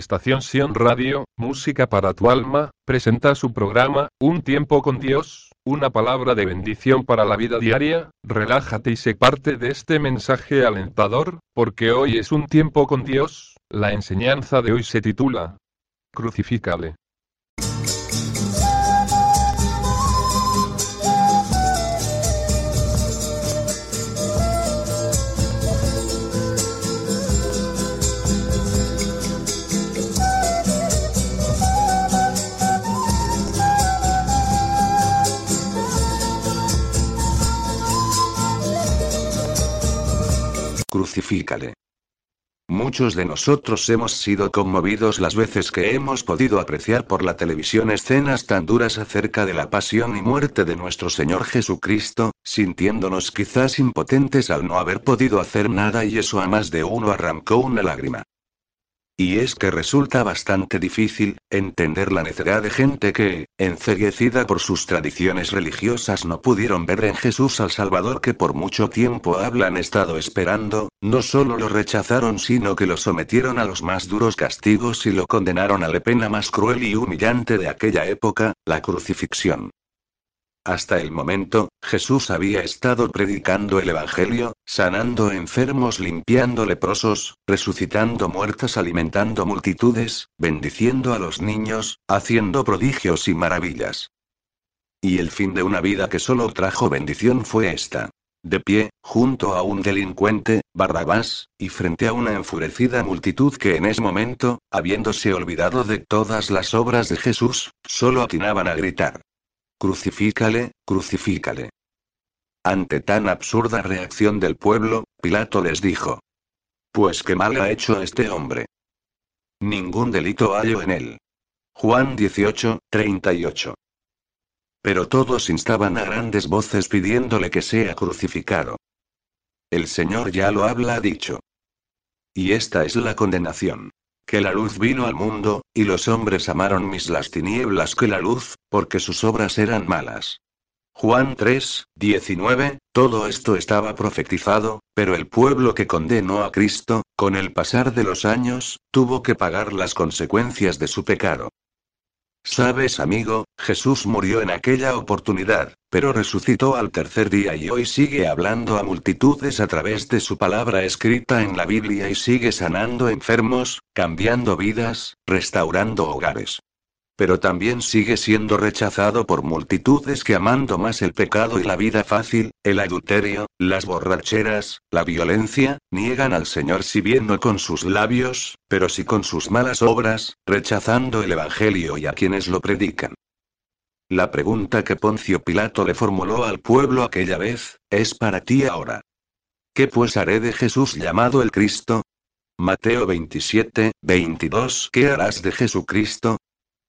Estación Sion Radio, Música para tu alma, presenta su programa, Un tiempo con Dios, una palabra de bendición para la vida diaria, relájate y sé parte de este mensaje alentador, porque hoy es un tiempo con Dios, la enseñanza de hoy se titula Crucifícale. Crucifícale. Muchos de nosotros hemos sido conmovidos las veces que hemos podido apreciar por la televisión escenas tan duras acerca de la pasión y muerte de nuestro Señor Jesucristo, sintiéndonos quizás impotentes al no haber podido hacer nada y eso a más de uno arrancó una lágrima. Y es que resulta bastante difícil entender la necedad de gente que, enceguecida por sus tradiciones religiosas, no pudieron ver en Jesús al Salvador que por mucho tiempo hablan estado esperando, no solo lo rechazaron sino que lo sometieron a los más duros castigos y lo condenaron a la pena más cruel y humillante de aquella época, la crucifixión. Hasta el momento, Jesús había estado predicando el Evangelio, sanando enfermos, limpiando leprosos, resucitando muertos, alimentando multitudes, bendiciendo a los niños, haciendo prodigios y maravillas. Y el fin de una vida que solo trajo bendición fue esta. De pie, junto a un delincuente, Barrabás, y frente a una enfurecida multitud que en ese momento, habiéndose olvidado de todas las obras de Jesús, solo atinaban a gritar. Crucifícale, crucifícale. Ante tan absurda reacción del pueblo, Pilato les dijo. Pues qué mal ha hecho este hombre. Ningún delito hallo en él. Juan 18, 38. Pero todos instaban a grandes voces pidiéndole que sea crucificado. El Señor ya lo habla dicho. Y esta es la condenación que la luz vino al mundo, y los hombres amaron mis las tinieblas que la luz, porque sus obras eran malas. Juan 3, 19, todo esto estaba profetizado, pero el pueblo que condenó a Cristo, con el pasar de los años, tuvo que pagar las consecuencias de su pecado. Sabes, amigo, Jesús murió en aquella oportunidad, pero resucitó al tercer día y hoy sigue hablando a multitudes a través de su palabra escrita en la Biblia y sigue sanando enfermos, cambiando vidas, restaurando hogares pero también sigue siendo rechazado por multitudes que amando más el pecado y la vida fácil, el adulterio, las borracheras, la violencia, niegan al Señor si bien no con sus labios, pero sí con sus malas obras, rechazando el Evangelio y a quienes lo predican. La pregunta que Poncio Pilato le formuló al pueblo aquella vez, es para ti ahora. ¿Qué pues haré de Jesús llamado el Cristo? Mateo 27, 22 ¿Qué harás de Jesucristo?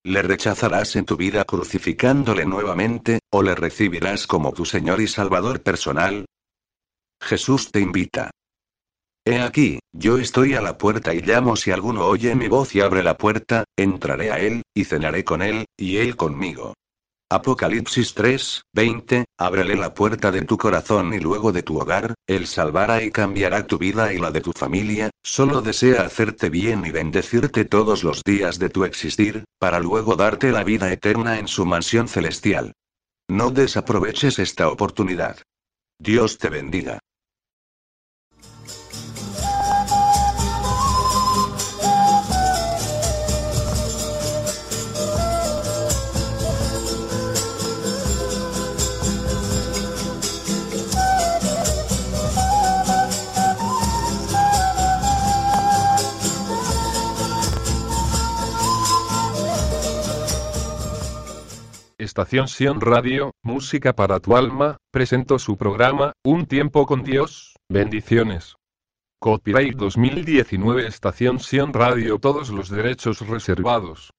¿Le rechazarás en tu vida crucificándole nuevamente, o le recibirás como tu Señor y Salvador personal? Jesús te invita. He aquí, yo estoy a la puerta y llamo si alguno oye mi voz y abre la puerta, entraré a él, y cenaré con él, y él conmigo. Apocalipsis 3, 20, ábrele la puerta de tu corazón y luego de tu hogar, Él salvará y cambiará tu vida y la de tu familia, solo desea hacerte bien y bendecirte todos los días de tu existir, para luego darte la vida eterna en su mansión celestial. No desaproveches esta oportunidad. Dios te bendiga. Estación Sion Radio, Música para tu alma, presentó su programa, Un tiempo con Dios, bendiciones. Copyright 2019 Estación Sion Radio Todos los derechos reservados.